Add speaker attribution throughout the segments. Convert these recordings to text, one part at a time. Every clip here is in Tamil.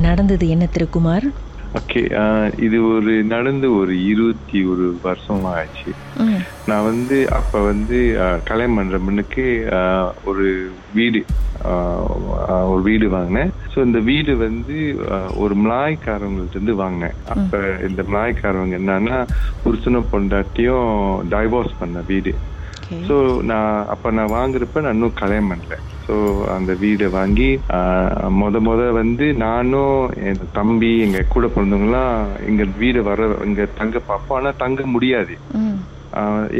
Speaker 1: நடந்தது என்ன திருக்குமார்?
Speaker 2: ஓகே இது ஒரு நடந்து ஒரு இருபத்தி ஒரு வருஷம் ஆச்சு
Speaker 1: ம்,
Speaker 2: நான் வந்து அப்ப வந்து முன்னுக்கு ஆஹ், ஒரு வீடு ஒரு வீடு வாங்கினேன். ஸோ இந்த வீடு வந்து ஒரு மலாய்க்காரவங்கள்ட்ட இருந்து வாங்கினேன். அப்ப இந்த மலாய்க்காரவங்க என்னன்னா புருஷனும் பொண்டாட்டியும் டைவோர்ஸ் பண்ண வீடு. ஸோ நான் அப்ப நான் வாங்குறப்ப நான் இன்னும் கல்யாணம் பண்ணல. ஸோ அந்த வீடை வாங்கி ஆஹ், மொத மொத வந்து நானும் என் தம்பி எங்க கூட பிறந்தவங்களாம் எங்க வீடு வர இங்க தங்க பார்ப்போம் ஆனா தங்க முடியாது.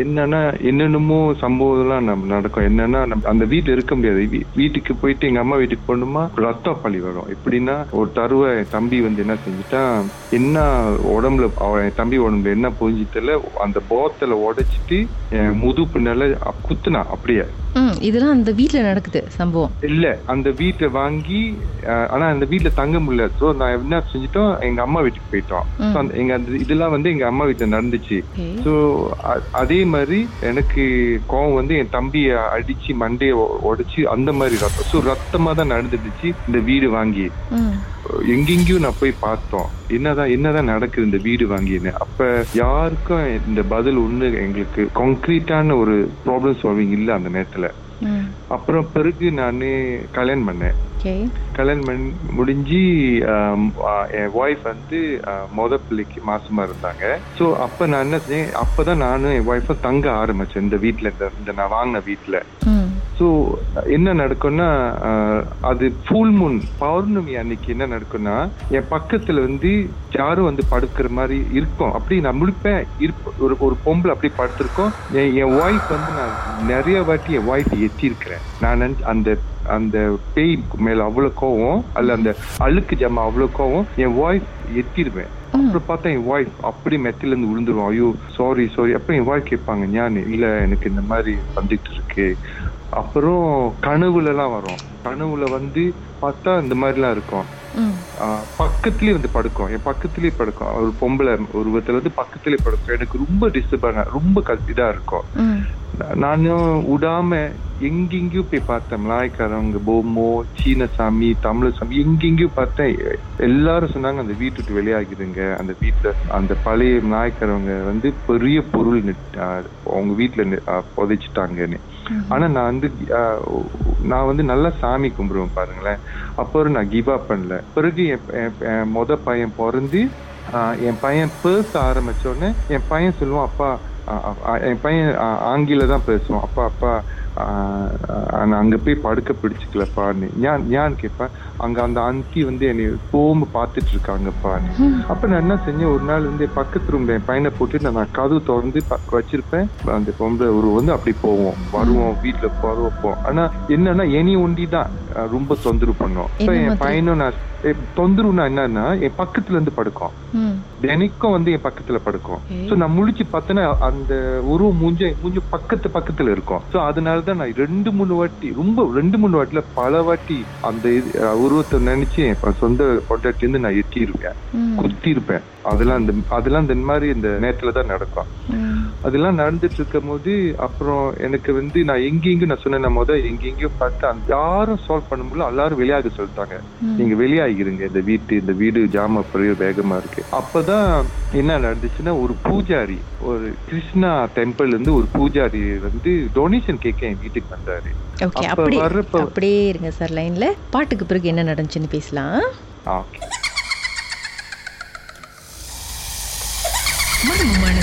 Speaker 2: என்னன்னா என்னென்னமோ சம்பவம்லாம் நம்ம நடக்கும். என்னன்னா அந்த வீட்டுல இருக்க முடியாது. வீட்டுக்கு போயிட்டு எங்க அம்மா வீட்டுக்கு போகணுமா? ரத்த பழி வரும். எப்படின்னா ஒரு தருவ தம்பி வந்து என்ன செஞ்சுட்டான் என்ன உடம்புல அவன் தம்பி உடம்புல என்ன புரிஞ்சிட்டல அந்த போத்தல உடைச்சிட்டு முது பின்னால அப்~ குத்துனான் அப்படியே.
Speaker 1: இதெல்லாம் அந்த வீட்ல நடக்குது சம்பவம்.
Speaker 2: இல்ல அந்த வீட்டை வாங்கி ஆனா அந்த வீட்டுல தங்க முடியல. ஸோ நான் என்ன செஞ்சுட்டோம்? எங்க அம்மா வீட்டுக்கு போயிட்டோம். எங்க இதெல்லாம் வந்து எங்க அம்மா வீட்டுல நடந்துச்சு.
Speaker 1: Okay.
Speaker 2: அதே மாதிரி எனக்கு கோவம் வந்து என் தம்பியை அடிச்சு மண்டையை உடைச்சு அந்த மாதிரி ரத்தம். ஸோ ரத்தமா தான் நடந்துடுச்சு இந்த வீடு வாங்கி. எங்கெங்கேயும் நான் போய் பார்த்தோம். என்னதான் என்னதான் நடக்குது இந்த வீடு வாங்கின்னு. அப்ப யாருக்கும் இந்த பதில் ஒண்ணு எங்களுக்கு கான்கிரீட்டான ஒரு ப்ராப்ளம் சால்விங் இல்ல அந்த நேரத்துல. அப்புறம் பிறகு நான் கல்யாணம் பண்ணேன்.
Speaker 1: Okay.
Speaker 2: கல்யாணம் பண்ணி முடிஞ்சு என் ஒய்ஃப் வந்து மொத பிள்ளைக்கு மாசமா இருந்தாங்க ஸோ அப்ப நான் என்ன செஞ்சேன்? அப்பதான் நானும் என் ஒய்ஃபும் தங்க ஆரம்பிச்சேன் இந்த வீட்ல இந்த இந்த நான் வாங்கின வீட்ல.
Speaker 1: ம்,
Speaker 2: ஸோ என்ன நடக்கும்னா அது ஃபுல் மூன் பௌர்ணமி அன்னைக்கு என்ன நடக்கும்னா என் பக்கத்துல வந்து யாரும் வந்து படுக்கிற மாதிரி இருக்கும். அப்படி நான் முழிப்பேன். இருப்ப ஒரு ஒரு பொம்பளை அப்படி படுத்திருக்கோம். என் ஒய்ஃப் வந்து நான் நிறைய வாட்டி என் ஒய்ஃப் எத்திருக்கிறேன் நான் அந்த அந்த பேய் மேல அவ்வளவு கோவம் அல்ல அந்த அழுக்கு ஜாமா அவ்வளவு கோவம் என் ஒய்ஃப் எத்திருவேன் அப்புறம் பார்த்தா என் ஒய்ஃப் அப்படி மெத்தில இருந்து விழுந்துருவோம் ஐயோ சாரி சாரி அப்புறம் என் ஒய்ஃப் கேட்பாங்க ஞான் இல்ல எனக்கு இந்த மாதிரி வந்துட்டு இருக்கு. அப்புறம் கனவுல எல்லாம் வரும். கனவுல வந்து பார்த்தா இந்த மாதிரிலாம் இருக்கும். பக்கத்துலயே வந்து படுக்கும். என் பக்கத்துலயே படுக்கும். ஒரு பொம்பளை உருவத்துல வந்து பக்கத்துலயே படுக்கும். எனக்கு ரொம்ப டிஸ்டர்ப் ஆன ரொம்ப இதா இருக்கும். நானும் விடாம எங்கெங்கேயும் போய் பார்த்தேன். மலாய்க்காரவங்க போமோ சீனசாமி தமிழசாமி எங்கெங்கேயும் பார்த்தேன். எல்லாரும் சொன்னாங்க அந்த வீட்டு விட்டு வெளியாகிடுங்க. அந்த வீட்டுல அந்த பழைய மலாய்க்காரவங்க வந்து பெரிய பொருள் அவங்க வீட்டுல புதைச்சிட்டாங்கன்னு. ஆனா நான் வந்து நான் வந்து நல்லா சாமி கும்பிடுவேன் பாருங்களேன். அப்புறம் நான் கிவ் அப் பண்ணல. பிறகு என் மொத பையன் பிறந்து என் பையன் பேச ஆரம்பிச்ச உடனே என் பையன் சொல்லுவான் அப்பா என் பையன் ஆங்கில தான் பேசுவான். அப்பா அப்பா நான் அங்க போய் படுக்க பிடிச்சிக்கலப்பான்னு ஞான் ஞான் கேட்பேன் அங்க அந்த அந்தி வந்து என்னை போகும்போது பார்த்துட்டு இருக்காங்கப்பான்னு அப்ப நான் என்ன செஞ்சேன்? ஒரு நாள் வந்து பக்கத்து ரூம்ல என் பையனை போட்டு நான் கதவு திறந்து வச்சிருப்பேன். அந்த பொம்பளை ஒரு வந்து அப்படி போவோம். வருவோம் வீட்டுல போவோம். ஆனா என்னன்னா எனி ஒண்டி தான் ரொம்ப தொந்தரவு
Speaker 1: என்ன
Speaker 2: என்? பையனும் நான் தொந்தரவுனா என்னன்னா என் பக்கத்துல இருந்து படுக்கும் தினைக்கும் வந்து என் பக்கத்துல படுக்கும். சோ நான் முழிச்சு பார்த்தேன்னா அந்த உருவம் மூஞ்ச மூஞ்ச பக்கத்து பக்கத்துல இருக்கும். சோ அதனால தான் நான் ரெண்டு மூணு வாட்டி ரொம்ப ரெண்டு மூணு வாட்டில பல வாட்டி அந்த உருவத்தை நினைச்சு என் சொந்த பொண்டாட்டி இருந்து நான் எட்டி இருப்பேன் குத்தி இருப்பேன் அதெல்லாம் இந்த அதெல்லாம் இந்த மாதிரி இந்த நேரத்துல தான் நடக்கும் அதெல்லாம் நடந்துட்டு இருக்கும் போது அப்புறம் எனக்கு வந்து நான் எங்கெங்கயும் நான் சொன்னேன் நான் முத எங்கெங்கயும் பார்த்தா அந்த யாரும் சால்வ் பண்ண முடியல எல்லாரும் வெளியாக சொல்லிட்டாங்க. நீங்க வெளியாகிருங்க இந்த வீட்டு இந்த வீடு ஜாம பெரிய வேகமா இருக்கு. அப்பதான் என்ன நடந்துச்சுன்னா ஒரு பூஜாரி ஒரு கிருஷ்ணா டெம்பிள் இருந்து ஒரு பூஜாரி வந்து டொனேஷன் கேட்க என் வீட்டுக்கு வந்தாரு.
Speaker 1: ஓகே அப்படியே இருங்க சார் லைன்ல பாட்டுக்கு பிறகு என்ன நடந்துச்சுன்னு பேசலாம்.
Speaker 2: Okay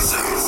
Speaker 3: episode.